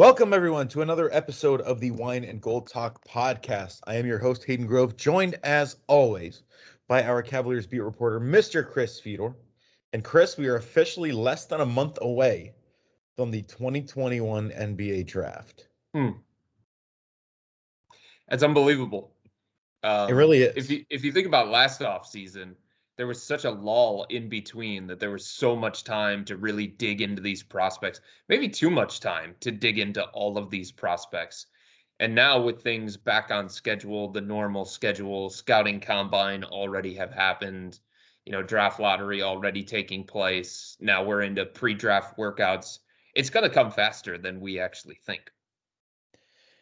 Welcome, everyone, to another episode of the Wine and Gold Talk podcast. I am your host, Hayden Grove, joined as always by our Cavaliers beat reporter, Mr. Chris Fedor. And Chris, we are officially less than a month away from the 2021 NBA draft. Hmm. That's unbelievable. Um, it really is. If you if you think about last off season, there was such a lull in between that there was so much time to really dig into these prospects. Maybe too much time to dig into all of these prospects. And now with things back on schedule, the normal schedule, scouting combine already have happened, you know, draft lottery already taking place. Now we're into pre-draft workouts. It's going to come faster than we actually think.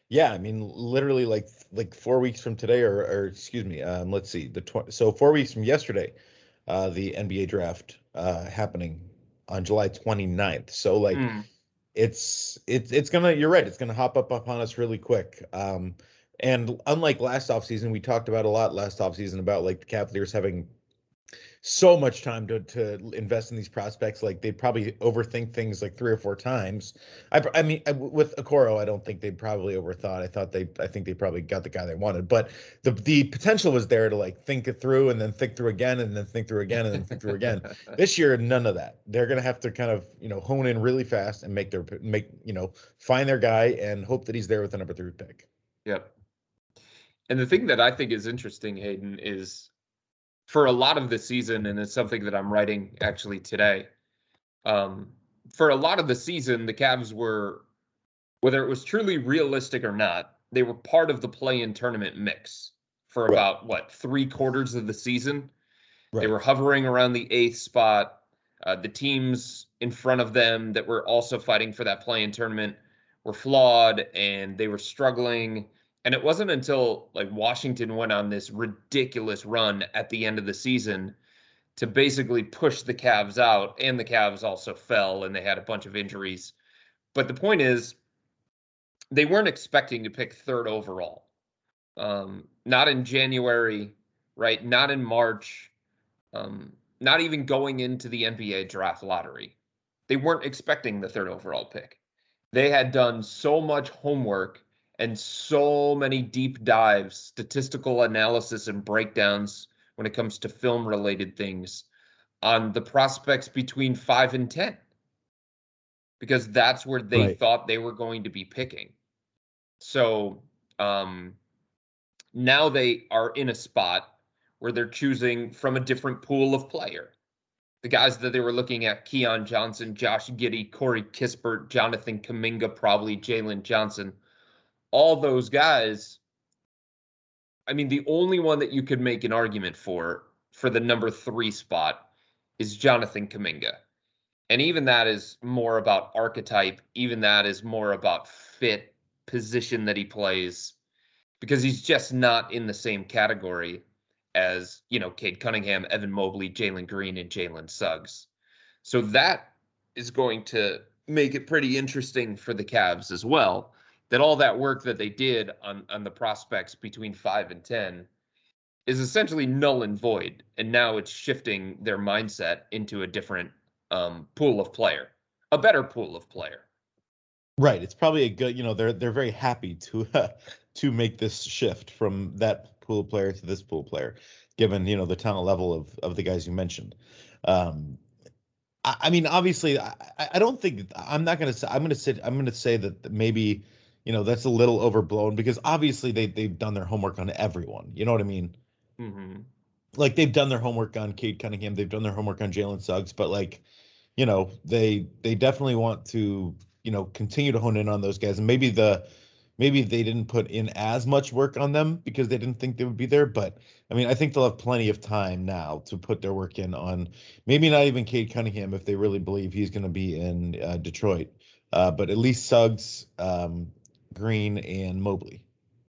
Yeah, I mean, literally like like four weeks from today, or, or excuse me, um, let's see, the tw- so four weeks from yesterday, uh, the NBA draft uh, happening on July 29th. So like, mm. it's it's it's gonna. You're right. It's gonna hop up upon us really quick. Um, and unlike last offseason, we talked about a lot last offseason about like the Cavaliers having so much time to to invest in these prospects. Like they'd probably overthink things like three or four times. I, I mean, I, with Okoro, I don't think they probably overthought. I thought they, I think they probably got the guy they wanted. But the the potential was there to like think it through and then think through again and then think through again and then think through again. This year, none of that. They're gonna have to kind of you know hone in really fast and make their make you know find their guy and hope that he's there with the number three pick. Yep. And the thing that I think is interesting, Hayden, is for a lot of the season, and it's something that I'm writing actually today. Um, for a lot of the season, the Cavs were, whether it was truly realistic or not, they were part of the play-in tournament mix for right. about what three quarters of the season. Right. They were hovering around the eighth spot. Uh, the teams in front of them that were also fighting for that play-in tournament were flawed, and they were struggling. And it wasn't until like Washington went on this ridiculous run at the end of the season to basically push the Cavs out, and the Cavs also fell and they had a bunch of injuries. But the point is, they weren't expecting to pick third overall. Um, not in January, right? Not in March. Um, not even going into the NBA draft lottery. They weren't expecting the third overall pick. They had done so much homework and so many deep dives, statistical analysis, and breakdowns when it comes to film related things on the prospects between five and 10, because that's where they right. thought they were going to be picking. So um, now they are in a spot where they're choosing from a different pool of player. The guys that they were looking at Keon Johnson, Josh Giddey, Corey Kispert, Jonathan Kuminga, probably Jalen Johnson all those guys, I mean, the only one that you could make an argument for for the number three spot is Jonathan Kuminga. And even that is more about archetype. Even that is more about fit, position that he plays, because he's just not in the same category as, you know, Cade Cunningham, Evan Mobley, Jalen Green, and Jalen Suggs. So that is going to make it pretty interesting for the Cavs as well that all that work that they did on on the prospects between five and ten is essentially null and void, and now it's shifting their mindset into a different um, pool of player, a better pool of player. Right. It's probably a good. You know, they're they're very happy to uh, to make this shift from that pool of player to this pool player, given you know the talent level of of the guys you mentioned. Um, I, I mean, obviously, I, I don't think I'm not gonna say I'm gonna say I'm gonna say that maybe you know that's a little overblown because obviously they they've done their homework on everyone. You know what I mean? Mm-hmm. Like they've done their homework on Cade Cunningham, they've done their homework on Jalen Suggs, but like, you know, they they definitely want to you know continue to hone in on those guys, and maybe the maybe they didn't put in as much work on them because they didn't think they would be there. But I mean, I think they'll have plenty of time now to put their work in on maybe not even Cade Cunningham if they really believe he's going to be in uh, Detroit, uh, but at least Suggs, um, Green, and Mobley.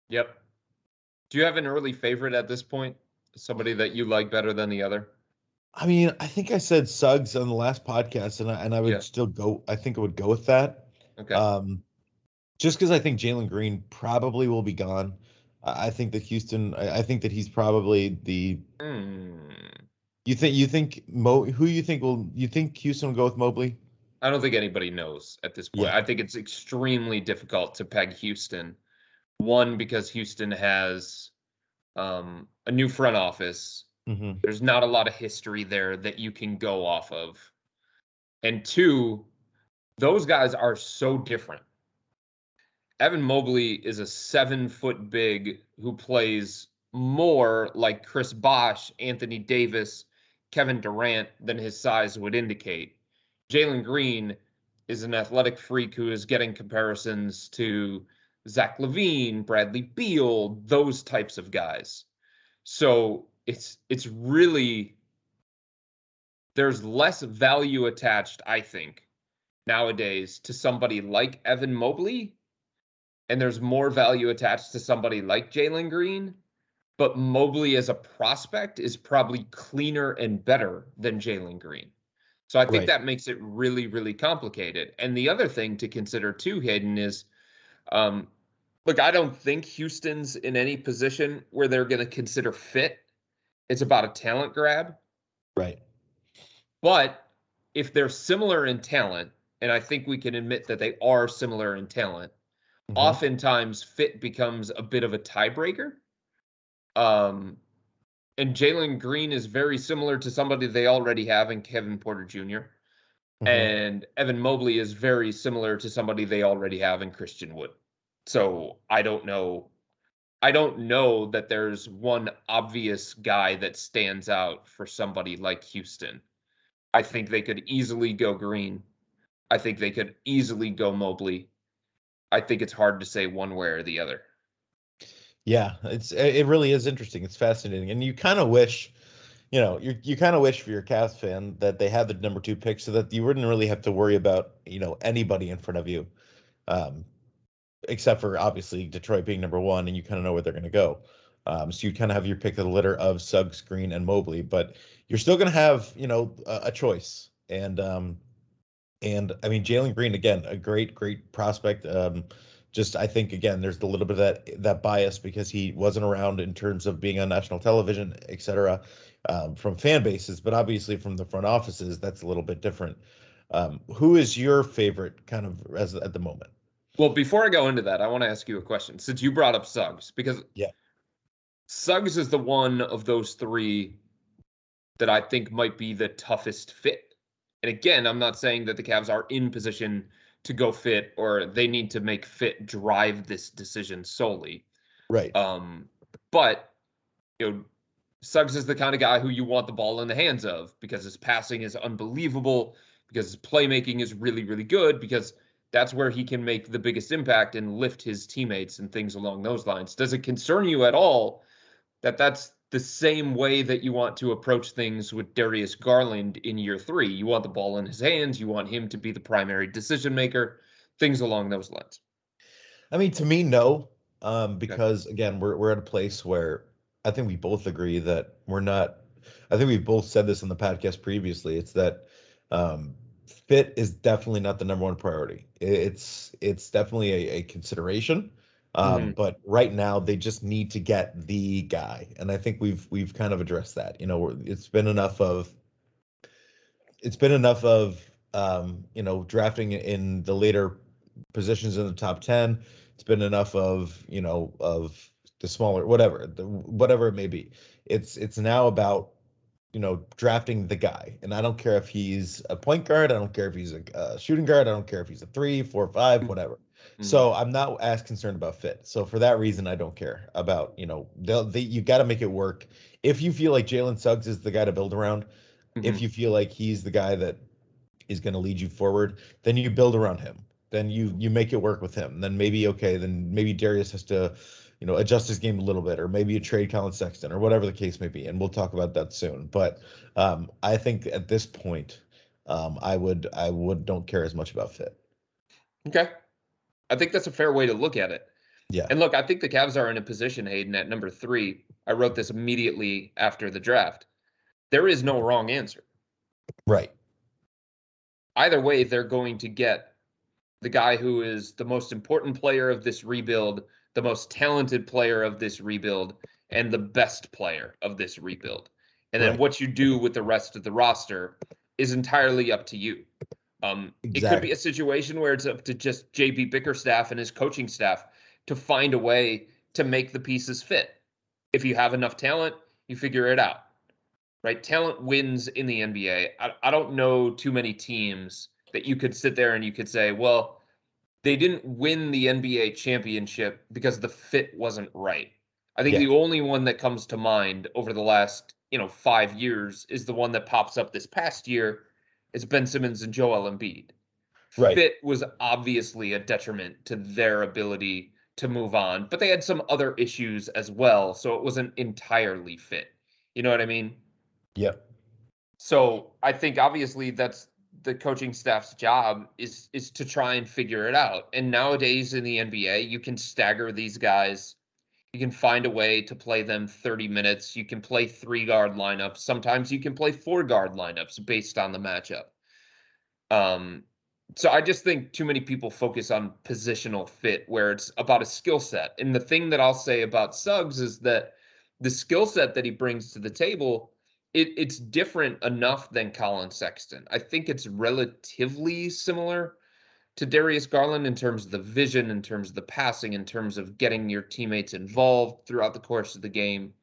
Yep. Do you have an early favorite at this point? Somebody that you like better than the other? I mean, I think I said Suggs on the last podcast, and I, and I would Yeah. still go. I think I would go with that. Okay. Um, just because I think Jalen Green probably will be gone. I I think that Houston. I I think that he's probably the. Hmm. You think you think Mo? Who you think will? You think Houston will go with Mobley? I don't think anybody knows at this point. Yeah. I think it's extremely difficult to peg Houston. One, because Houston has um, a new front office. Mm-hmm. There's not a lot of history there that you can go off of. And two, those guys are so different. Evan Mobley is a seven foot big who plays more like Chris Bosh, Anthony Davis, Kevin Durant than his size would indicate. Jalen Green is an athletic freak who is getting comparisons to Zach LaVine, Bradley Beal, those types of guys. So it's it's really there's less value attached, I think, nowadays to somebody like Evan Mobley, and there's more value attached to somebody like Jalen Green. But Mobley as a prospect is probably cleaner and better than Jalen Green. So I think Right. that makes it really, really complicated. And the other thing to consider too, Hayden, is um, look, I don't think Houston's in any position where they're going to consider fit. It's about a talent grab. Right. But if they're similar in talent, and I think we can admit that they are similar in talent, Mhm. oftentimes fit becomes a bit of a tiebreaker. Um, and Jalen Green is very similar to somebody they already have in Kevin Porter junior Mhm. And Evan Mobley is very similar to somebody they already have in Christian Wood. So I don't know. I don't know that there's one obvious guy that stands out for somebody like Houston. I think they could easily go Green. I think they could easily go Mobley. I think it's hard to say one way or the other. Yeah, it's it really is interesting. It's fascinating, and you kind of wish, you know, you you kind of wish for your Cavs fan that they had the number two pick, so that you wouldn't really have to worry about you know anybody in front of you, um, except for obviously Detroit being number one, and you kind of know where they're going to go. Um, so you kind of have your pick of the litter of Suggs, Green, and Mobley, but you're still going to have you know a, a choice, and um, and I mean Jalen Green again, a great great prospect. Um, just I think again, there's a little bit of that that bias because he wasn't around in terms of being on national television, et cetera, um, from fan bases, but obviously from the front offices, that's a little bit different. Um, who is your favorite kind of as at the moment? Well, before I go into that, I want to ask you a question since you brought up Suggs because Yeah. Suggs is the one of those three that I think might be the toughest fit. And again, I'm not saying that the Cavs are in position to go fit or they need to make fit drive this decision solely. Right. Um, but you know, Suggs is the kind of guy who you want the ball in the hands of because his passing is unbelievable, because his playmaking is really, really good, because that's where he can make the biggest impact and lift his teammates and things along those lines. Does it concern you at all that that's the same way that you want to approach things with Darius Garland in year three? You want the ball in his hands, you want him to be the primary decision maker, things along those lines. I mean, to me, no, um, because again, we're we're at a place where I think we both agree that we're not. I think we've both said this on the podcast previously. It's that um, fit is definitely not the number one priority. It's it's definitely a, a consideration, um, but right now they just need to get the guy, and I think we've we've kind of addressed that. You know, it's been enough of it's been enough of um, you know drafting in the later positions in the top 10 it's been enough of you know of the smaller whatever, the, whatever it may be. It's it's now about you know drafting the guy, and I don't care if he's a point guard, I don't care if he's a, shooting guard, I don't care if he's a three, four, five, mm-hmm. whatever. Mm-hmm. So I'm not as concerned about fit. So for that reason, I don't care about you know they'll they you got to make it work. If you feel like Jalen Suggs is the guy to build around, mm-hmm. if you feel like he's the guy that is going to lead you forward, then you build around him. Then you you make it work with him. Then maybe okay, then maybe Darius has to, you know, adjust his game a little bit, or maybe you trade Collin Sexton, or whatever the case may be. And we'll talk about that soon. But um, I think at this point, um, I would I would don't care as much about fit. Okay, I think that's a fair way to look at it. Yeah. And look, I think the Cavs are in a position, Hayden, at number three. I wrote this immediately after the draft. There is no wrong answer. Right either way, they're going to get the guy who is the most important player of this rebuild, the most talented player of this rebuild, and the best player of this rebuild. And then right. what you do with the rest of the roster is entirely up to you. Um, exactly. It could be a situation where it's up to just JB Bickerstaff and his coaching staff to find a way to make the pieces fit. If you have enough talent, you figure it out right? Talent wins in the NBA. I, I don't know too many teams that you could sit there and you could say, well, they didn't win the NBA championship because the fit wasn't right. I think yeah. the only one that comes to mind over the last, you know, five years is the one that pops up this past year. It's Ben Simmons and Joel Embiid. Right. Fit was obviously a detriment to their ability to move on, but they had some other issues as well, so it wasn't entirely fit. You know what I mean? Yeah. So I think obviously that's the coaching staff's job is is to try and figure it out. And nowadays in the NBA, you can stagger these guys. You can find a way to play them 30 minutes. You can play three guard lineups. Sometimes you can play four guard lineups based on the matchup. Um, so I just think too many people focus on positional fit where it's about a skill set. And the thing that I'll say about Suggs is that the skill set that he brings to the table it, it's different enough than Collin Sexton. I think it's relatively similar to Darius Garland in terms of the vision, in terms of the passing, in terms of getting your teammates involved throughout the course of the game.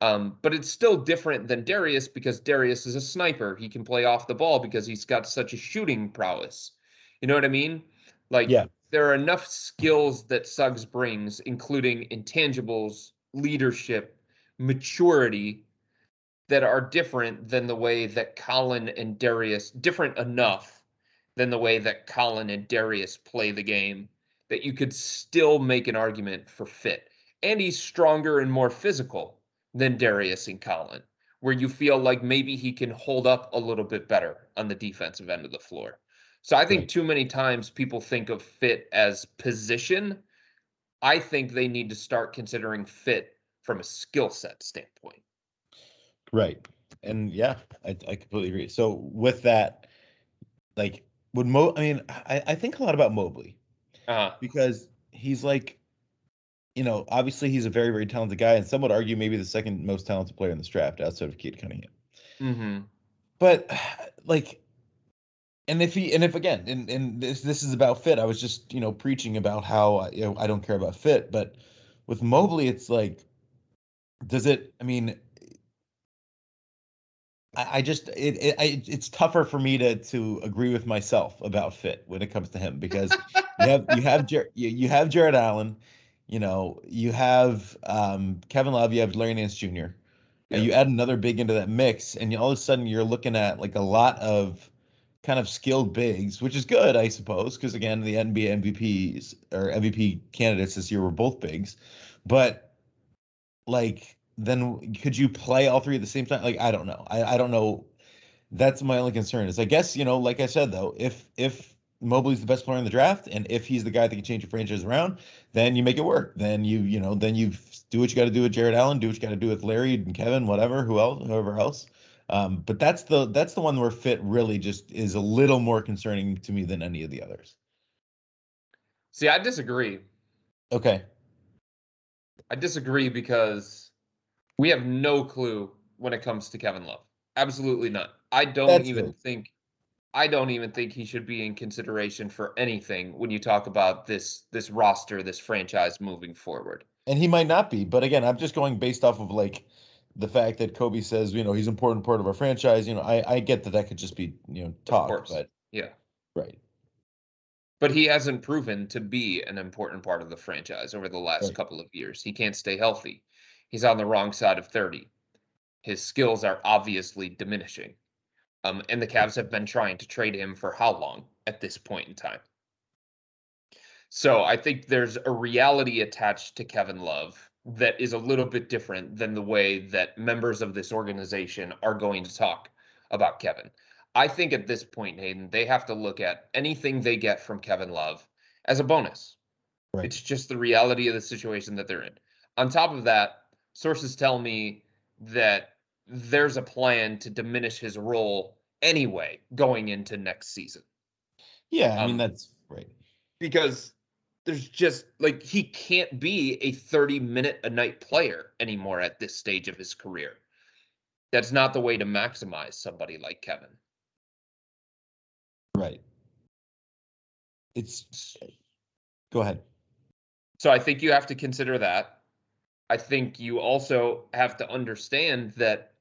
Um, but it's still different than Darius because Darius is a sniper. He can play off the ball because he's got such a shooting prowess. You know what I mean? Like, yeah. there are enough skills that Suggs brings, including intangibles, leadership, maturity, that are different than the way that Collin and Darius different enough than the way that Collin and Darius play the game that you could still make an argument for fit. And he's stronger and more physical than Darius and Collin, where you feel like maybe he can hold up a little bit better on the defensive end of the floor. So I think too many times people think of fit as position. I think they need to start considering fit from a skill set standpoint. Right. And yeah, I, I completely agree. So with that, like would Mo I mean, I, I think a lot about Mobley. Uh-huh. Because he's like, you know, obviously he's a very, very talented guy, and some would argue maybe the second most talented player in this draft outside of Cade Cunningham. Mm-hmm. But like and if he and if again and, and this this is about fit i was just you know preaching about how you know i don't care about fit but with mobley it's like does it i mean I, just it, it I, it's tougher for me to to agree with myself about fit when it comes to him because you have you have Jer- you, you have Jarrett Allen, you know you have um, Kevin Love, you have Larry Nance Jr. Yeah. You add another big into that mix, and you, all of a sudden you're looking at like a lot of kind of skilled bigs, which is good, I suppose, because again the NBA MVPs or MVP candidates this year were both bigs, but like then could you play all three at the same time? Like I don't know. I, I don't know. That's my only concern. Is I guess you know, like I said though, if if Mobley's the best player in the draft, and if he's the guy that can change your franchise around, then you make it work. Then you you know then you do what you got to do with Jarrett Allen, do what you got to do with Larry and Kevin, whatever, who else, whoever else. Um, but that's the that's the one where fit really just is a little more concerning to me than any of the others. See, I disagree. Okay. I disagree because we have no clue when it comes to Kevin Love. Absolutely not. I don't That's even good. think I don't even think he should be in consideration for anything when you talk about this this roster, this franchise moving forward. And he might not be, but again, I'm just going based off of like the fact that Koby says, you know, he's an important part of our franchise. You know, I I get that that could just be you know talk, but yeah, right. But he hasn't proven to be an important part of the franchise over the last right. couple of years. He can't stay healthy. He's on the wrong side of 30. His skills are obviously diminishing. Um, and the Cavs have been trying to trade him for how long at this point in time? So I think there's a reality attached to Kevin Love that is a little bit different than the way that members of this organization are going to talk about Kevin. I think at this point, Hayden, they have to look at anything they get from Kevin Love as a bonus. Right. It's just the reality of the situation that they're in. On top of that, sources tell me that there's a plan to diminish his role anyway going into next season. Yeah, I mean um, that's right. Because there's just like he can't be a 30 minute a night player anymore at this stage of his career. That's not the way to maximize somebody like Kevin. Right. It's go ahead. So I think you have to consider that. I think you also have to understand that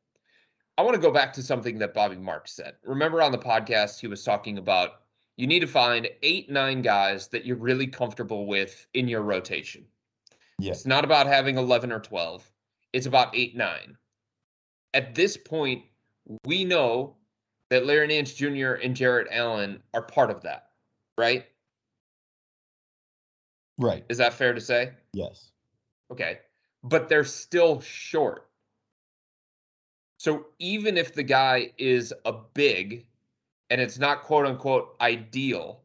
I want to go back to something that Bobby Marks said. Remember on the podcast, he was talking about you need to find eight, nine guys that you're really comfortable with in your rotation. Yeah. It's not about having 11 or 12, it's about eight, nine. At this point, we know that Larry Nance Jr. and Jarrett Allen are part of that, right? Right. Is that fair to say? Yes. Okay. But they're still short. So even if the guy is a big and it's not quote unquote ideal,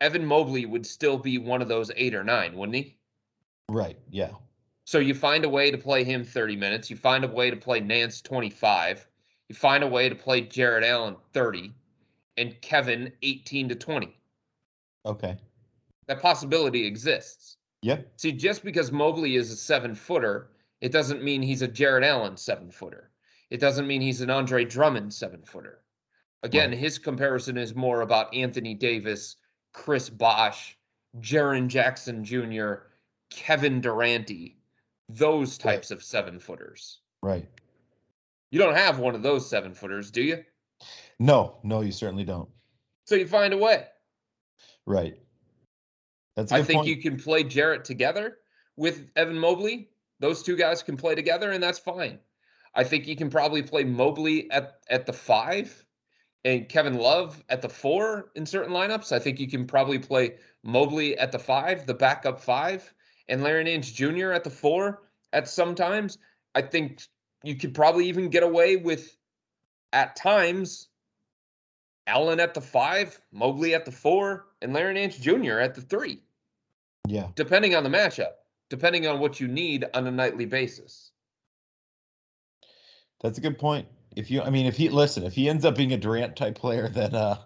Evan Mobley would still be one of those eight or nine, wouldn't he? Right. Yeah. So you find a way to play him 30 minutes. You find a way to play Nance 25. You find a way to play Jarrett Allen 30 and Kevin 18 to 20. Okay. That possibility exists. Yep. See, just because Mobley is a seven footer, it doesn't mean he's a Jarrett Allen seven footer. It doesn't mean he's an Andre Drummond seven footer. Again, right. his comparison is more about Anthony Davis, Chris Bosh, Jaren Jackson Jr., Kevin Durant, those types right. of seven footers. Right. You don't have one of those seven footers, do you? No, no, you certainly don't. So you find a way. Right. That's I think point. you can play Jarrett together with Evan Mobley. Those two guys can play together, and that's fine. I think you can probably play Mobley at at the five and Kevin Love at the four in certain lineups. I think you can probably play Mobley at the five, the backup five, and Larry Nance Jr. at the four at some times. I think you could probably even get away with at times Allen at the five, Mobley at the four, and Larry Nance Jr. at the three. Yeah. Depending on the matchup, depending on what you need on a nightly basis. That's a good point. If you, I mean, if he listen, if he ends up being a Durant type player, then uh,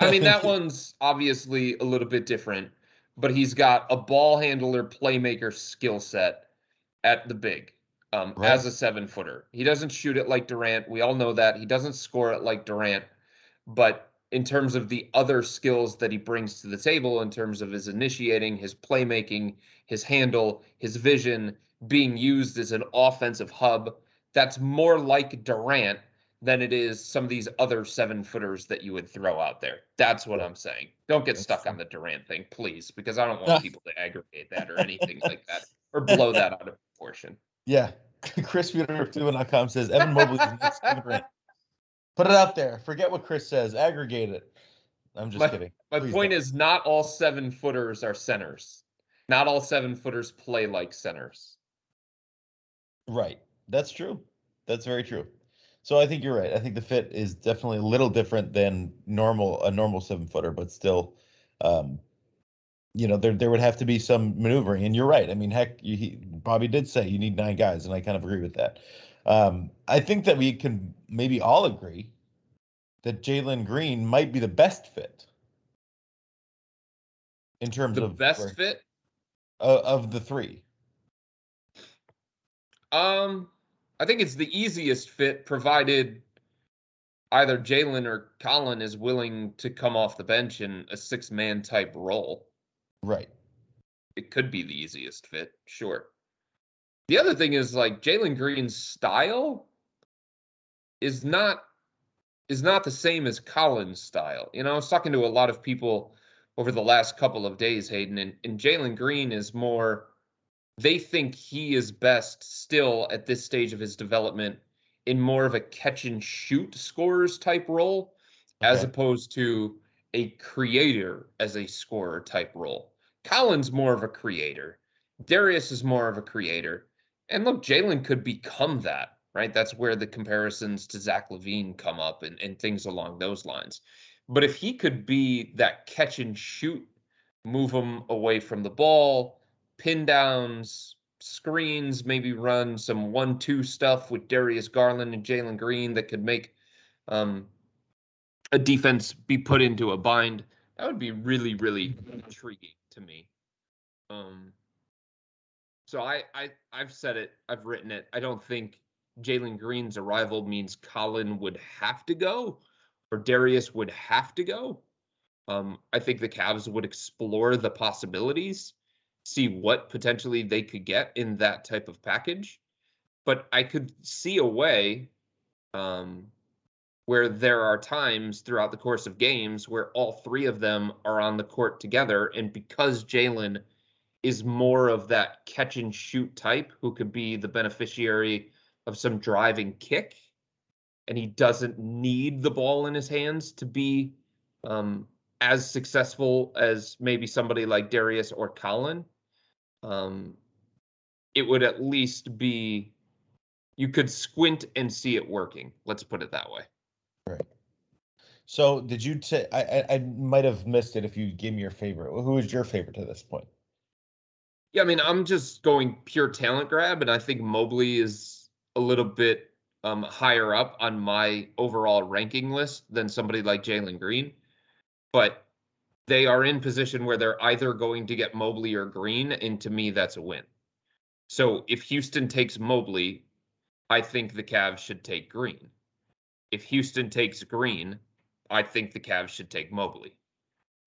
I mean that one's obviously a little bit different, but he's got a ball handler, playmaker skill set at the big. Um, right. as a seven footer. He doesn't shoot it like Durant. We all know that. He doesn't score it like Durant. But in terms of the other skills that he brings to the table, in terms of his initiating, his playmaking, his handle, his vision, being used as an offensive hub, that's more like Durant than it is some of these other seven footers that you would throw out there. That's what I'm saying. Don't get stuck on the Durant thing, please, because I don't want people to aggregate that or anything like that or blow that out of proportion. Yeah. Chris Wheeler2.com says Evan Mobley is next Durant. Put it out there. Forget what Chris says. Aggregate it. I'm just my, kidding. My Please point don't. is not all seven footers are centers. Not all seven footers play like centers. Right. That's true. That's very true. So I think you're right. I think the fit is definitely a little different than normal a normal seven footer, but still, um, you know, there there would have to be some maneuvering. And you're right. I mean, heck, you, he, Bobby did say you need nine guys, and I kind of agree with that. Um, I think that we can maybe all agree that Jalen Green might be the best fit in terms the of best where, fit uh, of the three. Um, I think it's the easiest fit, provided either Jalen or Collin is willing to come off the bench in a six man type role. Right. It could be the easiest fit, sure. The other thing is like Jalen Green's style is not is not the same as Collins' style. You know, I was talking to a lot of people over the last couple of days, Hayden, and, and Jalen Green is more, they think he is best still at this stage of his development in more of a catch and shoot scorers type role, okay. as opposed to a creator as a scorer type role. Collins more of a creator. Darius is more of a creator. And look, Jalen could become that right? That's where the comparisons to Zach LaVine come up and, and things along those lines. But if he could be that catch and shoot, move him away from the ball, pin downs, screens, maybe run some one two stuff with Darius Garland and Jalen Green that could make um, a defense be put into a bind, that would be really, really intriguing to me. Um, so I, I I've said it, I've written it. I don't think Jalen Green's arrival means Collin would have to go or Darius would have to go. Um, I think the Cavs would explore the possibilities, see what potentially they could get in that type of package. But I could see a way um, where there are times throughout the course of games where all three of them are on the court together. And because Jalen is more of that catch and shoot type who could be the beneficiary of some driving kick, and he doesn't need the ball in his hands to be um, as successful as maybe somebody like Darius or Collin. Um, it would at least be you could squint and see it working. Let's put it that way. Right. So, did you say I, I, I might have missed it if you gave me your favorite? Who is your favorite to this point? Yeah, I mean, I'm just going pure talent grab, and I think Mobley is a little bit um, higher up on my overall ranking list than somebody like Jalen Green, but they are in position where they're either going to get Mobley or Green, and to me, that's a win. So if Houston takes Mobley, I think the Cavs should take Green. If Houston takes Green, I think the Cavs should take Mobley.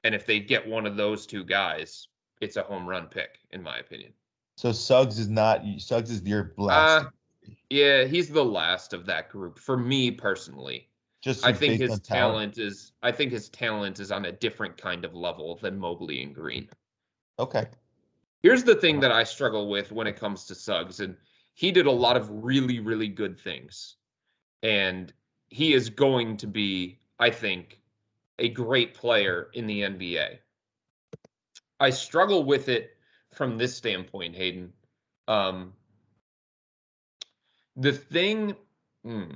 And if they get one of those two guys, it's a home run pick, in my opinion. So Suggs is not Suggs is your blast. Uh, yeah, he's the last of that group for me personally. Just I think his talent. talent is I think his talent is on a different kind of level than Mobley and Green. Okay. Here's the thing that I struggle with when it comes to Suggs, and he did a lot of really, really good things. And he is going to be, I think, a great player in the NBA. I struggle with it from this standpoint, Hayden. Um, the thing hmm,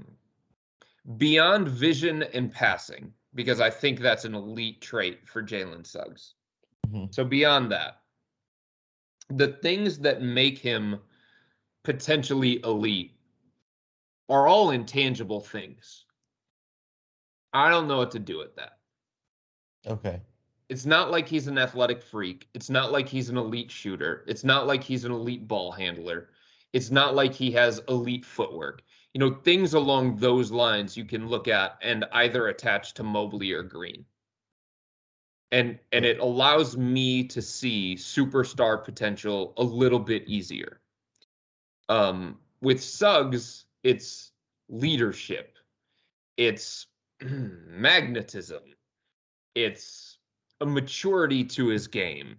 beyond vision and passing, because I think that's an elite trait for Jalen Suggs. Mm-hmm. So beyond that, the things that make him potentially elite are all intangible things. I don't know what to do with that. Okay. It's not like he's an athletic freak. It's not like he's an elite shooter. It's not like he's an elite ball handler. It's not like he has elite footwork. You know, things along those lines you can look at and either attach to Mobley or Green. And and it allows me to see superstar potential a little bit easier. Um, with Suggs, it's leadership, it's magnetism, it's a maturity to his game,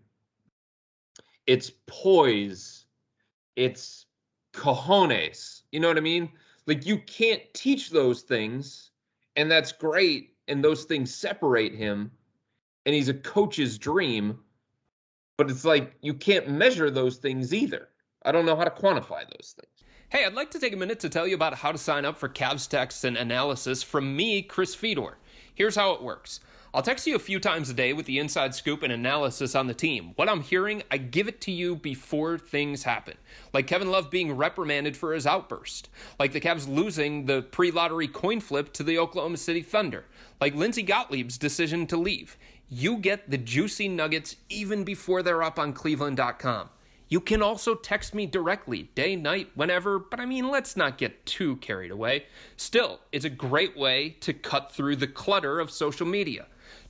it's poise, it's cojones. You know what I mean? Like you can't teach those things, and that's great. And those things separate him, and he's a coach's dream. But it's like you can't measure those things either. I don't know how to quantify those things. Hey, I'd like to take a minute to tell you about how to sign up for Cavs Text and Analysis from me, Chris Fedor. Here's how it works. I'll text you a few times a day with the inside scoop and analysis on the team. What I'm hearing, I give it to you before things happen. Like Kevin Love being reprimanded for his outburst. Like the Cavs losing the pre lottery coin flip to the Oklahoma City Thunder. Like Lindsey Gottlieb's decision to leave. You get the juicy nuggets even before they're up on cleveland.com. You can also text me directly, day, night, whenever, but I mean, let's not get too carried away. Still, it's a great way to cut through the clutter of social media.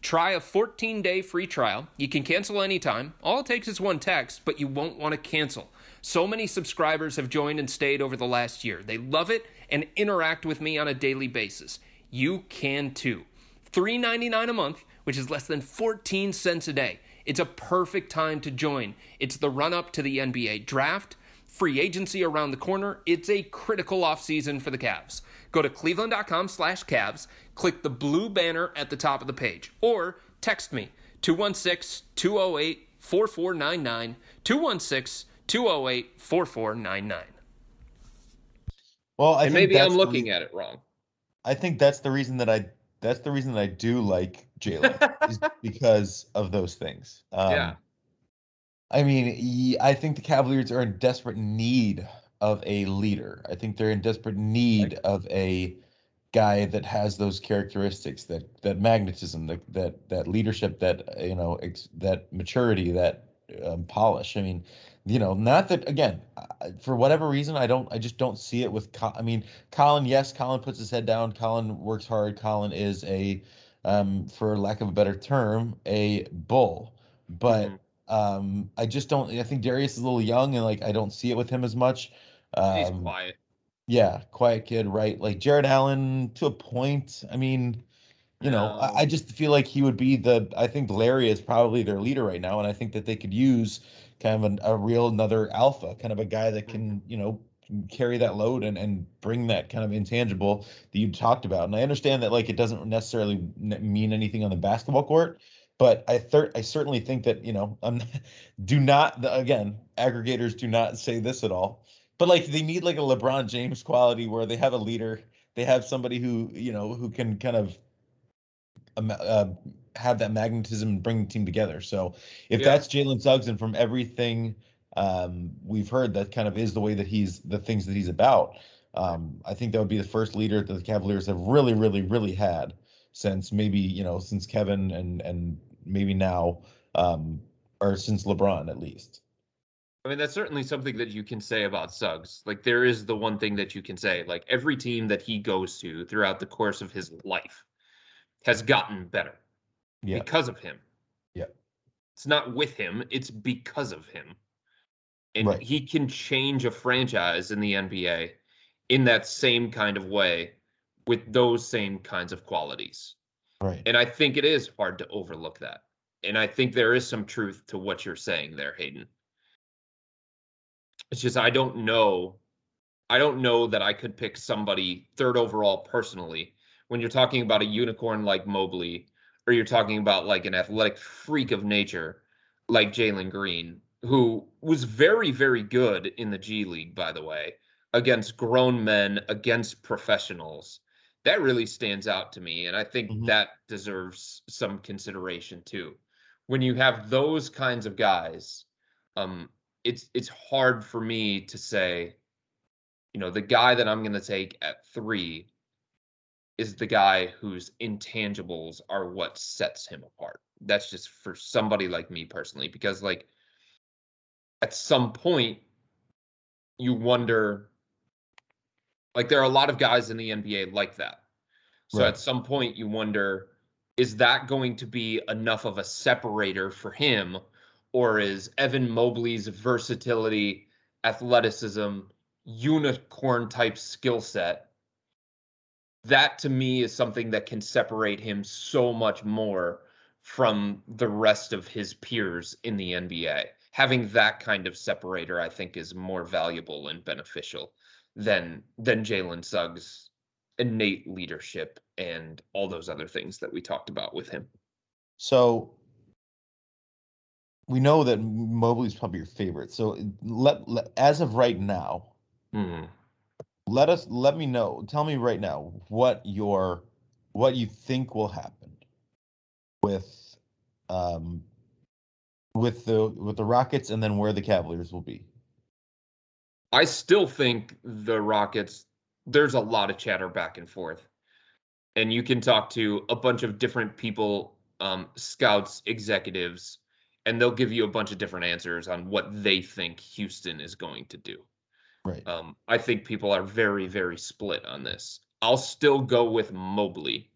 Try a 14 day free trial. You can cancel anytime. All it takes is one text, but you won't want to cancel. So many subscribers have joined and stayed over the last year. They love it and interact with me on a daily basis. You can too. $3.99 a month, which is less than 14 cents a day. It's a perfect time to join. It's the run up to the NBA draft, free agency around the corner. It's a critical offseason for the Cavs. Go to cleveland.com slash Cavs, click the blue banner at the top of the page, or text me 216 208 4499 216 208 4499. Well, I and maybe I'm looking reason- at it wrong. I think that's the reason that I that's the reason that I do like Jalen is because of those things. Um, Yeah. I mean, I think the Cavaliers are in desperate need of a leader. I think they're in desperate need of a guy that has those characteristics, that that magnetism, that that that leadership, that you know, ex, that maturity, that um, polish. I mean, you know, not that again, for whatever reason, I don't, I just don't see it with. Col- I mean, Collin, yes, Collin puts his head down. Collin works hard. Collin is a, um, for lack of a better term, a bull. But Mhm. Um, I just don't. I think Darius is a little young, and like I don't see it with him as much. He's Um, quiet. yeah, quiet kid, right? Like Jarrett Allen to a point. I mean, you know, I, I just feel like he would be the. I think Larry is probably their leader right now, and I think that they could use kind of an, a real another alpha, kind of a guy that can, you know, carry that load and and bring that kind of intangible that you talked about. And I understand that like it doesn't necessarily mean anything on the basketball court, but I thir- I certainly think that you know, I'm do not the, again aggregators do not say this at all, but like they need like a LeBron James quality where they have a leader, they have somebody who you know who can kind of um, uh, have that magnetism and bring the team together. So if Yeah. that's Jalen Suggs and from everything um, we've heard, that kind of is the way that he's the things that he's about. Um, I think that would be the first leader that the Cavaliers have really, really, really had since maybe you know since Kevin and and maybe now um, or since LeBron at least. I mean, that's certainly something that you can say about Suggs. Like, there is the one thing that you can say. Like, every team that he goes to throughout the course of his life has gotten better Yeah. because of him. Yeah. It's not with him, it's because of him. And Right. he can change a franchise in the NBA in that same kind of way with those same kinds of qualities. Right. And I think it is hard to overlook that. And I think there is some truth to what you're saying there, Hayden. It's just I don't know. I don't know that I could pick somebody third overall personally when you're talking about a unicorn like Mobley, or you're talking about like an athletic freak of nature like Jalen Green, who was very, very good in the G League, by the way, against grown men, against professionals. That really stands out to me. And I think Mhm. that deserves some consideration too. When you have those kinds of guys, um, it's it's hard for me to say, you know, the guy that I'm gonna take at three is the guy whose intangibles are what sets him apart. That's just for somebody like me personally, because like at some point you wonder like there are a lot of guys in the NBA like that. So Right. at some point you wonder is that going to be enough of a separator for him or is Evan Mobley's versatility, athleticism, unicorn type skill set that to me is something that can separate him so much more from the rest of his peers in the NBA. Having that kind of separator, I think, is more valuable and beneficial than than Jalen Suggs' innate leadership and all those other things that we talked about with him. So we know that Mobley's probably your favorite. So let, let as of right now, Mhm. let us let me know. Tell me right now what your what you think will happen with um with the with the Rockets and then where the Cavaliers will be. I still think the Rockets, there's a lot of chatter back and forth. And you can talk to a bunch of different people, um, scouts, executives, and they'll give you a bunch of different answers on what they think Houston is going to do. Right. Um, I think people are very, very split on this. I'll still go with Mobley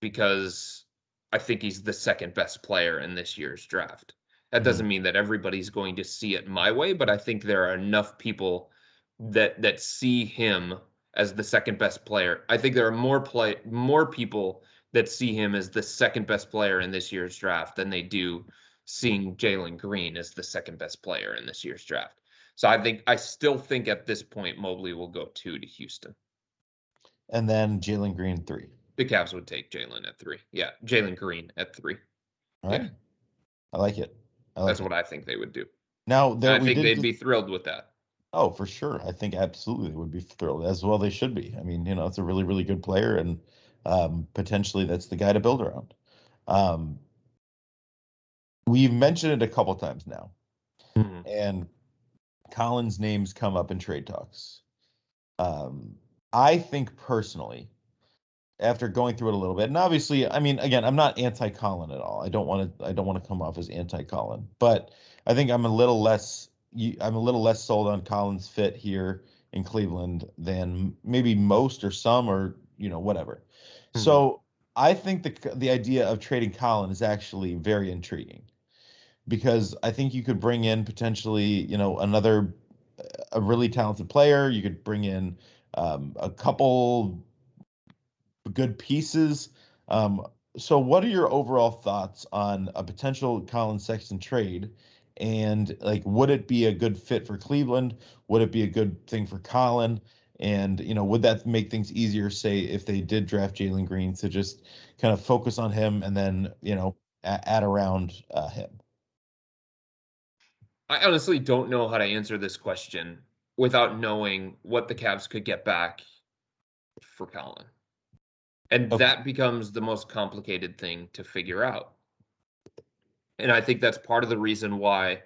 because I think he's the second best player in this year's draft. That mm-hmm. doesn't mean that everybody's going to see it my way, but I think there are enough people that that see him as the second best player. I think there are more play more people that see him as the second best player in this year's draft than they do seeing Jalen Green as the second best player in this year's draft. So I think I still think at this point Mobley will go two to Houston. And then Jalen Green three. The Cavs would take Jalen at three. Yeah, Jalen Green at three. All right. Yeah. I like it. I like That's it. what I think they would do. Now there, I we think did they'd dis- be thrilled with that. Oh, for sure. I think absolutely they would be thrilled as well. They should be. I mean, you know, it's a really, really good player, and um, potentially that's the guy to build around. Um, we've mentioned it a couple times now, Mhm. and Collin's names come up in trade talks. Um, I think personally, after going through it a little bit, and obviously, I mean, again, I'm not anti-Collin at all. I don't want to. I don't want to come off as anti-Collin, but I think I'm a little less. I'm a little less sold on Collin's fit here in Cleveland than maybe most or some or you know whatever. Mhm. So I think the the idea of trading Collin is actually very intriguing because I think you could bring in potentially you know another a really talented player. You could bring in um, a couple good pieces. Um, so, what are your overall thoughts on a potential Collin Sexton trade? And like, would it be a good fit for Cleveland? Would it be a good thing for Collin? And you know, would that make things easier, say, if they did draft Jalen Green to just kind of focus on him and then you know add around uh, him? I honestly don't know how to answer this question without knowing what the Cavs could get back for Collin. And Okay. that becomes the most complicated thing to figure out. And I think that's part of the reason why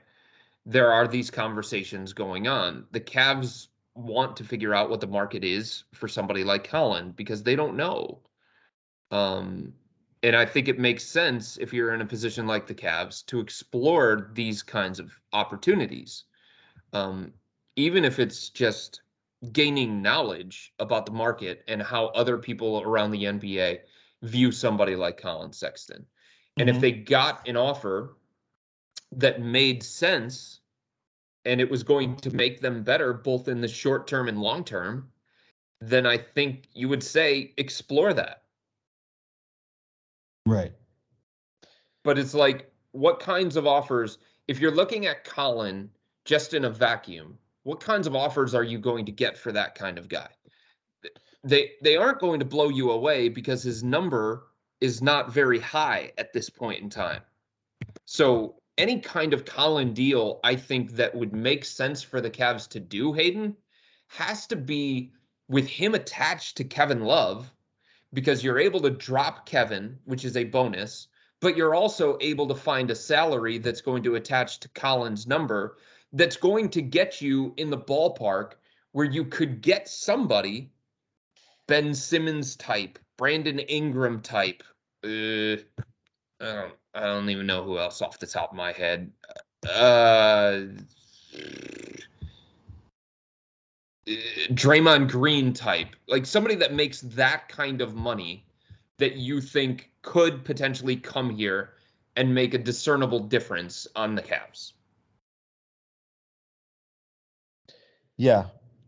there are these conversations going on. The Cavs want to figure out what the market is for somebody like Collin because they don't know. Um, and I think it makes sense if you're in a position like the Cavs to explore these kinds of opportunities, um, even if it's just gaining knowledge about the market and how other people around the NBA view somebody like Collin Sexton. And if Mhm. they got an offer that made sense and it was going to make them better both in the short term and long term, then I think you would say explore that. Right. But it's like, what kinds of offers, if you're looking at Collin just in a vacuum, what kinds of offers are you going to get for that kind of guy? They they aren't going to blow you away because his number is not very high at this point in time. So any kind of Collin deal, I think that would make sense for the Cavs to do, Hayden, has to be with him attached to Kevin Love, because you're able to drop Kevin, which is a bonus, but you're also able to find a salary that's going to attach to Collin's number that's going to get you in the ballpark where you could get somebody Ben Simmons type, Brandon Ingram type. Uh, I don't, I don't even know who else off the top of my head. Uh, Draymond Green type, like somebody that makes that kind of money that you think could potentially come here and make a discernible difference on the Cavs. Yeah,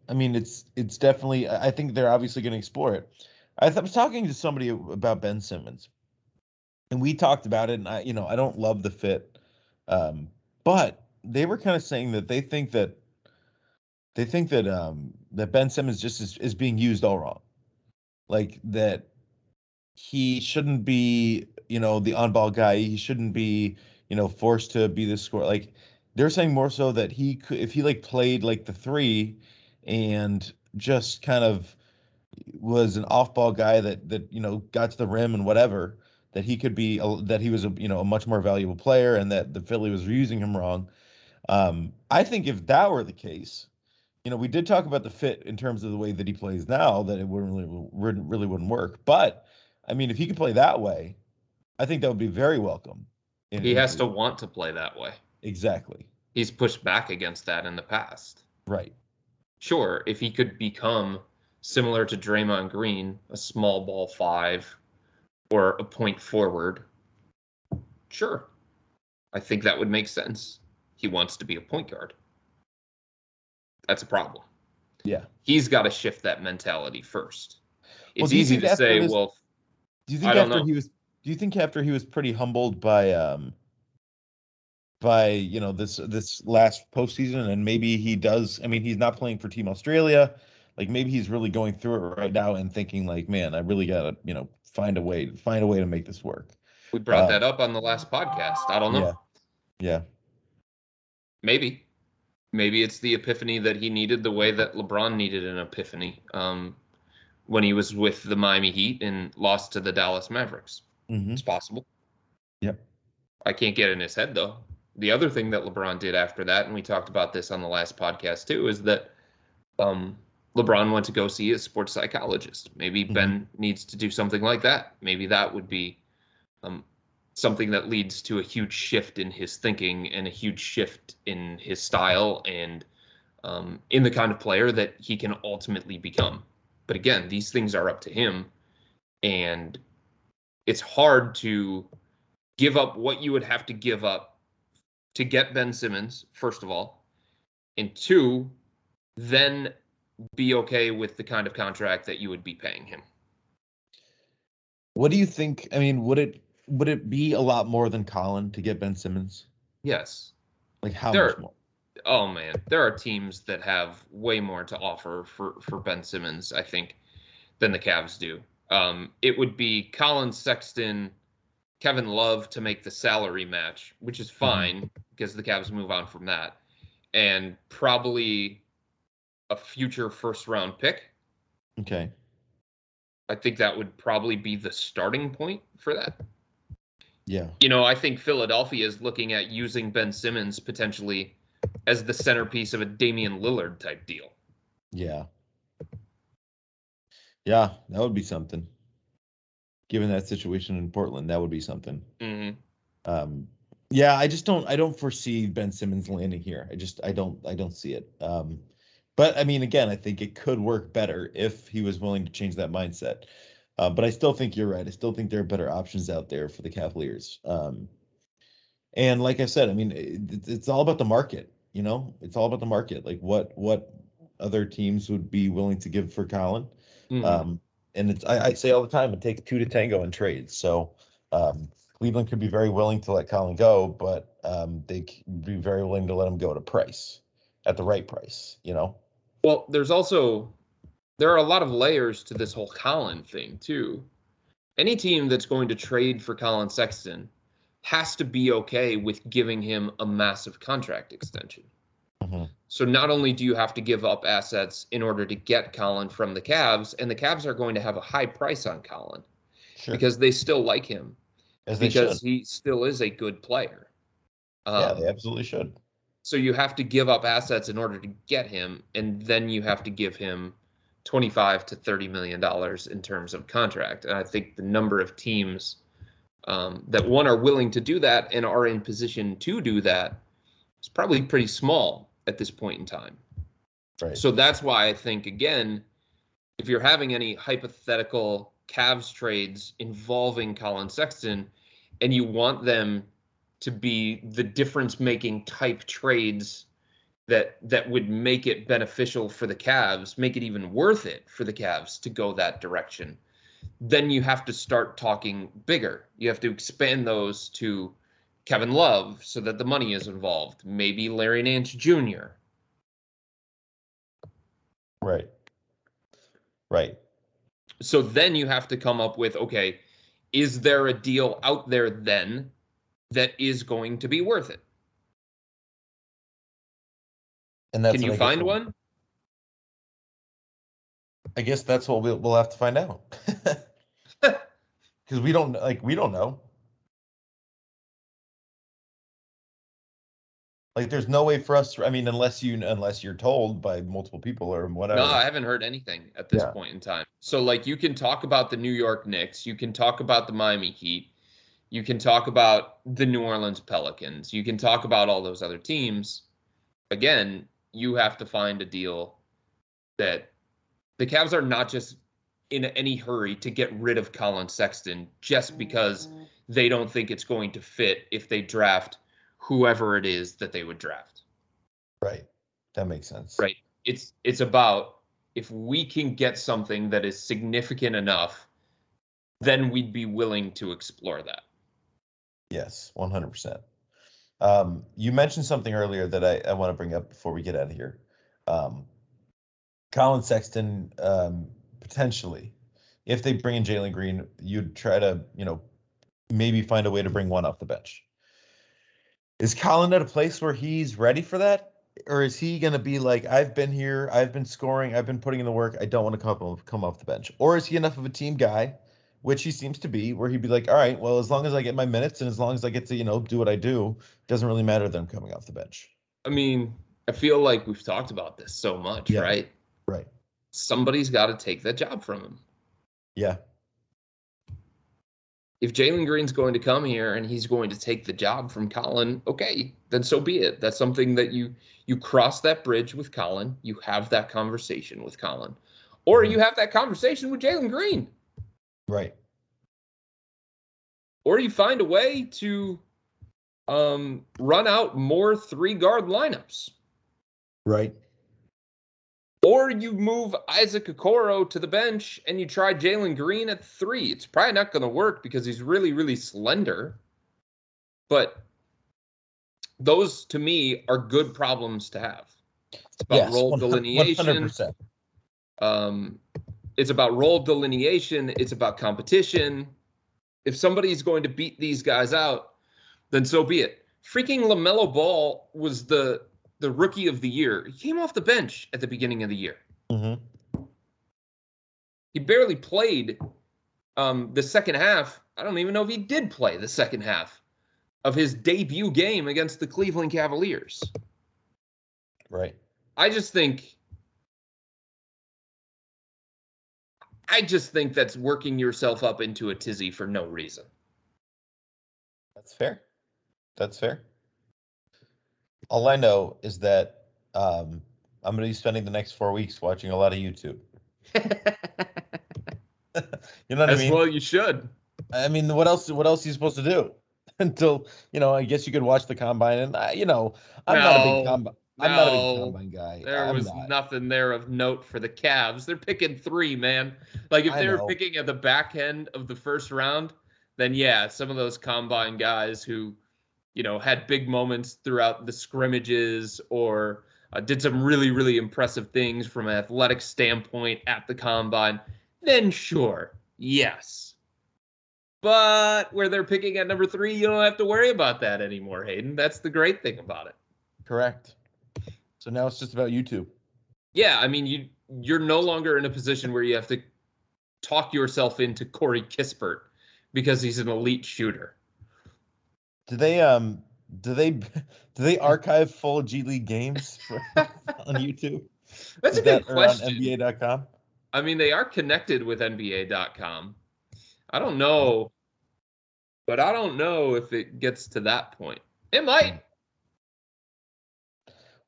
I mean it's it's definitely. I think they're obviously going to explore it. I, th- I was talking to somebody about Ben Simmons, and we talked about it. And I, you know, I don't love the fit, um, but they were kind of saying that they think that they think that um, that Ben Simmons just is, is being used all wrong, like that he shouldn't be, you know, the on-ball guy. He shouldn't be, you know, forced to be the score. Like they're saying more so that he could, if he like played like the three, and just kind of was an off-ball guy that that you know got to the rim and whatever, that he could be a, that he was a you know a much more valuable player, and that the Philly was using him wrong. Um, I think if that were the case, you know, we did talk about the fit in terms of the way that he plays now, that it wouldn't really wouldn't really wouldn't work. But I mean, if he could play that way, I think that would be very welcome. in- He in has to want to play that way. Exactly He's pushed back against that in the past. right. Sure, if he could become similar to Draymond Green, a small ball five or a point forward, sure. I think that would make sense. He wants to be a point guard. That's a problem. Yeah. He's got to shift that mentality first. It's you easy to say, this- well, Do you think after know. he was do you think after he was pretty humbled by um by you know this this last postseason and maybe he does I mean he's not playing for Team Australia like maybe he's really going through it right now and thinking like man I really gotta you know find a way find a way to make this work we brought uh, that up on the last podcast. I don't know. yeah yeah Maybe. Maybe it's the epiphany that he needed the way that LeBron needed an epiphany um, when he was with the Miami Heat and lost to the Dallas Mavericks. hmm It's possible. Yep. I can't get in his head though. The other thing that LeBron did after that, and we talked about this on the last podcast too, is that um, LeBron went to go see a sports psychologist. Maybe Mhm. Ben needs to do something like that. Maybe that would be um, something that leads to a huge shift in his thinking and a huge shift in his style and um, in the kind of player that he can ultimately become. But again, these things are up to him, and it's hard to give up what you would have to give up to get Ben Simmons, first of all, and two, then be okay with the kind of contract that you would be paying him. what do you think I mean would it would it be a lot more than Collin to get Ben Simmons Yes. like how There- much more Oh man, there are teams that have way more to offer for for Ben Simmons, I think, than the Cavs do. Um, it would be Collin Sexton, Kevin Love to make the salary match, which is hmm. fine because the Cavs move on from that, and probably a future first round pick. okay I think that would probably be the starting point for that. yeah You know, I think Philadelphia is looking at using Ben Simmons potentially as the centerpiece of a Damian Lillard type deal. Yeah. Yeah, that would be something. Given that situation in Portland, that would be something. hmm Um, yeah, I just don't I don't foresee Ben Simmons landing here. I just I don't I don't see it. Um, but I mean, again, I think it could work better if he was willing to change that mindset. Uh, but I still think you're right. I still think there are better options out there for the Cavaliers. Um, and like I said, I mean, it, it's all about the market. You know, it's all about the market. Like what what other teams would be willing to give for Collin. Mm-hmm. Um, and it's I, I say all the time, it takes two to tango in trades. So um, Cleveland could be very willing to let Collin go, but um, they c- be very willing to let him go at a price, at the right price. You know. Well, there's also there are a lot of layers to this whole Collin thing too. Any team that's going to trade for Collin Sexton has to be okay with giving him a massive contract extension. So not only do you have to give up assets in order to get Collin from the Cavs, and the Cavs are going to have a high price on Collin Sure. because they still like him because should. he still is a good player. yeah, Um, they absolutely should. so you have to give up assets in order to get him, and then you have to give him 25 to 30 million dollars in terms of contract. And I think the number of teams um, that one are willing to do that and are in position to do that is probably pretty small at this point in time. Right. So that's why I think again, if you're having any hypothetical Cavs trades involving Collin Sexton, and you want them to be the difference making type trades that that would make it beneficial for the Cavs, make it even worth it for the Cavs to go that direction, then you have to start talking bigger. You have to expand those to Kevin Love so that the money is involved. Maybe Larry Nance Jr. right. Right. So then you have to come up with okay, is there a deal out there then that is going to be worth it? And that's Can you find one? I guess that's what we'll we'll have to find out. Because we don't like we don't know. Like, there's no way for us. To, I mean, unless you unless you're told by multiple people or whatever. No, I haven't heard anything at this Yeah. point in time. So like you can talk about the New York Knicks, you can talk about the Miami Heat, you can talk about the New Orleans Pelicans, you can talk about all those other teams. Again, you have to find a deal that the Cavs are not just in any hurry to get rid of Collin Sexton just because mm-hmm. they don't think it's going to fit if they draft whoever it is that they would draft. Right. That makes sense. Right. It's it's about if we can get something that is significant enough, then we'd be willing to explore that. Yes, 100%. Um, you mentioned something earlier that I, I want to bring up before we get out of here. Um, Collin Sexton, um, potentially, if they bring in Jalen Green, you'd try to, you know, maybe find a way to bring one off the bench. Is Collin at a place where he's ready for that? Or is he going to be like, I've been here, I've been scoring, I've been putting in the work, I don't want to come, come off the bench? Or is he enough of a team guy which he seems to be, where he'd be like, all right, well, as long as I get my minutes and as long as I get to, you know, do what I do, doesn't really matter that I'm coming off the bench. I mean, I feel like we've talked about this so much, yeah. right? Right. Somebody's got to take that job from him. Yeah. If Jalen Green's going to come here and he's going to take the job from Collin, okay, then so be it. That's something that you you cross that bridge with Collin. You have that conversation with Collin, or mm-hmm. you have that conversation with Jalen Green. Right. Or you find a way to um, run out more three guard lineups. Right. Or you move Isaac Okoro to the bench and you try Jalen Green at three. It's probably not going to work because he's really, really slender. But those to me are good problems to have. It's about yes, role 100%, delineation. 100%. Um, it's about role delineation, it's about competition. If somebody's going to beat these guys out, then so be it. Freaking LaMelo Ball was the the rookie of the year. He came off the bench at the beginning of the year. Mm-hmm. He barely played um, the second half. I don't even know if he did play the second half of his debut game against the Cleveland Cavaliers. Right. I just think I just think that's working yourself up into a tizzy for no reason. That's fair. That's fair. All I know is that um, I'm going to be spending the next four weeks watching a lot of YouTube. you know what As I mean? well, you should. I mean, what else? What else are you supposed to do? Until you know, I guess you could watch the combine, and I, you know, I'm no. not a big combine. I'm no, not a big combine guy. There I'm was not. nothing there of note for the Cavs. They're picking three, man. Like if they were picking at the back end of the first round, then yeah, some of those combine guys who, you know, had big moments throughout the scrimmages or uh, did some really really impressive things from an athletic standpoint at the combine, then sure, yes. But where they're picking at number three, you don't have to worry about that anymore, Hayden. That's the great thing about it. Correct. So now it's just about YouTube. Yeah, I mean you you're no longer in a position where you have to talk yourself into Corey Kispert because he's an elite shooter. Do they um do they do they archive full G League games for, on YouTube? That's Is a good question. NBA.com. I mean, they are connected with NBA.com. I don't know, but I don't know if it gets to that point. It might.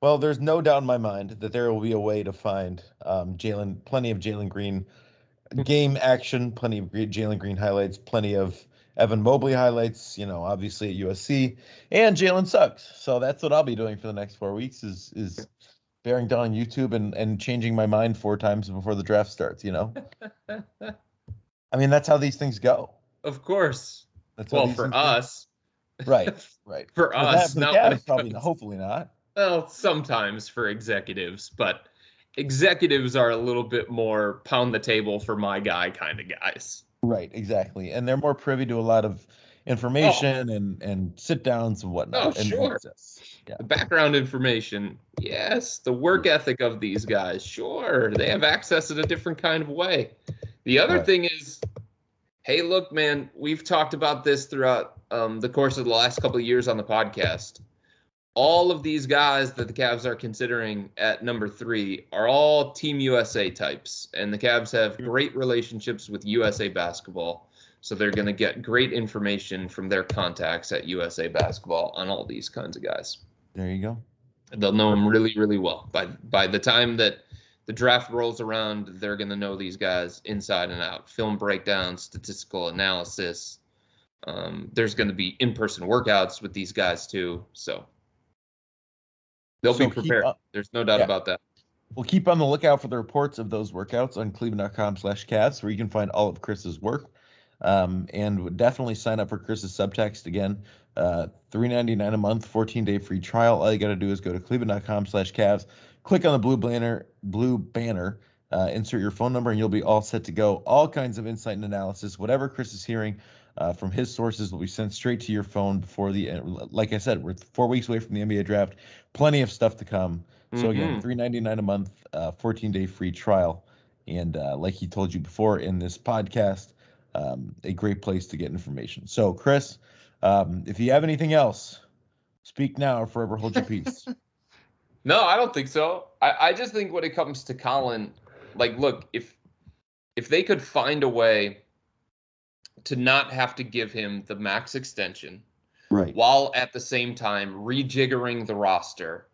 Well, there's no doubt in my mind that there will be a way to find um, Jalen, plenty of Jalen Green game action, plenty of Jalen Green highlights, plenty of Evan Mobley highlights. You know, obviously at USC and Jalen Suggs. So that's what I'll be doing for the next four weeks is is bearing down on YouTube and and changing my mind four times before the draft starts. You know, I mean that's how these things go. Of course. That's well for us. Go. Right. Right. for, for us, that, not probably hopefully not. Well, sometimes for executives, but executives are a little bit more pound the table for my guy kind of guys. Right, exactly. And they're more privy to a lot of information oh. and and sit downs and whatnot. Oh, sure. Yeah. The background information, yes. The work ethic of these guys, sure. They have access in a different kind of way. The other right. thing is, hey, look, man, we've talked about this throughout um, the course of the last couple of years on the podcast all of these guys that the Cavs are considering at number three are all Team USA types, and the Cavs have great relationships with USA Basketball. So they're going to get great information from their contacts at USA Basketball on all these kinds of guys. There you go. They'll know them really, really well. By by the time that the draft rolls around, they're going to know these guys inside and out. Film breakdown, statistical analysis, Um, there's going to be in-person workouts with these guys too, so they'll So be prepared. up- there's no doubt yeah. about that. We'll keep on the lookout for the reports of those workouts on cleveland.com slash Cavs, where you can find all of Chris's work. Um, and would definitely sign up for Chris's subtext again. Uh, $3.99 a month, 14 day free trial. All you got to do is go to cleveland.com slash Cavs, click on the blue banner, blue banner, uh, insert your phone number, and you'll be all set to go. All kinds of insight and analysis, whatever Chris is hearing uh, from his sources will be sent straight to your phone before the, end. like I said, we're four weeks away from the NBA draft. Plenty of stuff to come. So again, Mhm. three ninety nine a month, uh, fourteen day free trial, and uh, like he told you before in this podcast, um, a great place to get information. So Chris, um, if you have anything else, speak now or forever hold your peace. No, I don't think so. I, I just think when it comes to Collin, like, look, if if they could find a way to not have to give him the max extension right. while at the same time rejiggering the roster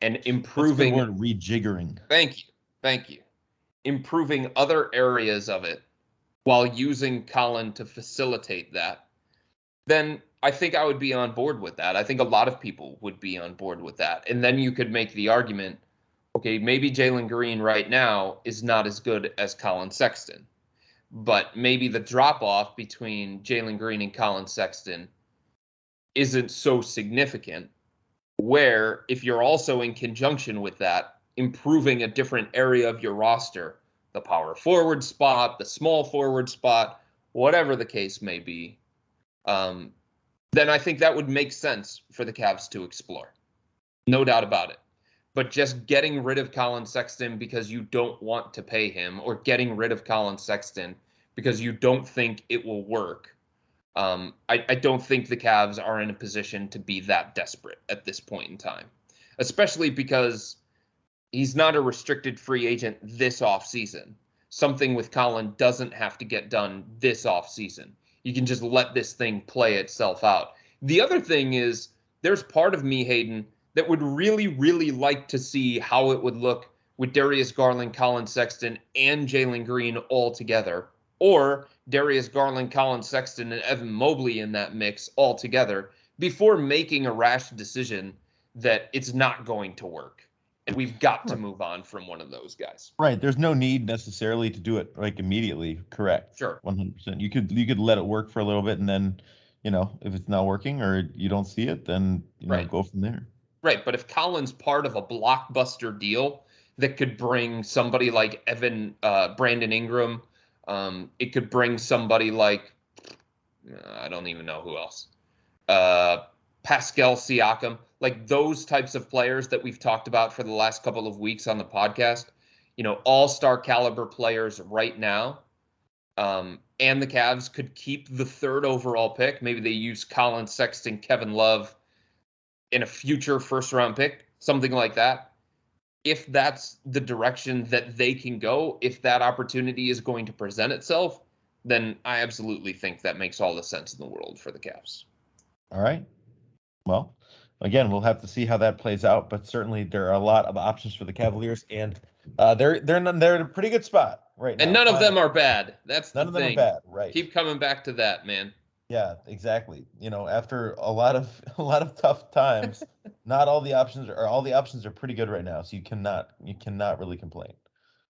and What's the improving word rejiggering? Thank you. Thank you. Improving other areas of it while using Collin to facilitate that, then I think I would be on board with that. I think a lot of people would be on board with that. And then you could make the argument okay, maybe Jalen Green right now is not as good as Collin Sexton, but maybe the drop off between Jalen Green and Collin Sexton isn't so significant where if you're also in conjunction with that improving a different area of your roster the power forward spot the small forward spot whatever the case may be um, then i think that would make sense for the Cavs to explore. No doubt about it but just getting rid of Collin Sexton because you don't want to pay him or getting rid of Collin Sexton because you don't think it will work um, I, I don't think the Cavs are in a position to be that desperate at this point in time, especially because he's not a restricted free agent this offseason. Something with Collin doesn't have to get done this offseason. You can just let this thing play itself out. The other thing is, there's part of me, Hayden, that would really, really like to see how it would look with Darius Garland, Collin Sexton, and Jalen Green all together, or Darius Garland, Collin Sexton, and Evan Mobley in that mix all together before making a rash decision that it's not going to work. And we've got to move on from one of those guys. Right. There's no need necessarily to do it like immediately. Correct. Sure. One hundred percent. You could you could let it work for a little bit, and then, you know, if it's not working or you don't see it, then you know Right. go from there. Right. But if Collin's part of a blockbuster deal that could bring somebody like Evan, uh, Brandon Ingram, um, it could bring somebody like, uh, I don't even know who else, uh, Pascal Siakam, like those types of players that we've talked about for the last couple of weeks on the podcast, you know, all star caliber players right now. Um, and the Cavs could keep the third overall pick. Maybe they use Collin Sexton, Kevin Love in a future first round pick, something like that. If that's the direction that they can go, if that opportunity is going to present itself, then I absolutely think that makes all the sense in the world for the Cavs. All right. Well, again, we'll have to see how that plays out, but certainly there are a lot of options for the Cavaliers, and uh, they're they're in, they're in a pretty good spot right now. And none of them are bad. That's none the of them thing. are bad, right? Keep coming back to that, man. Yeah, exactly. You know, after a lot of a lot of tough times, not all the options are all the options are pretty good right now. So you cannot you cannot really complain,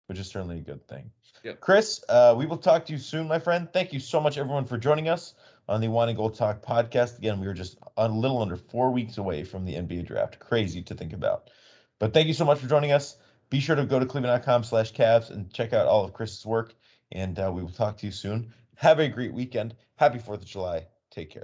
which is certainly a good thing. Yep. Chris, uh, we will talk to you soon, my friend. Thank you so much, everyone, for joining us on the Wine and Gold Talk podcast. Again, we were just a little under four weeks away from the NBA draft. Crazy to think about. But thank you so much for joining us. Be sure to go to cleveland.com slash Cavs and check out all of Chris's work. And uh, we will talk to you soon. Have a great weekend. Happy 4th of July. Take care.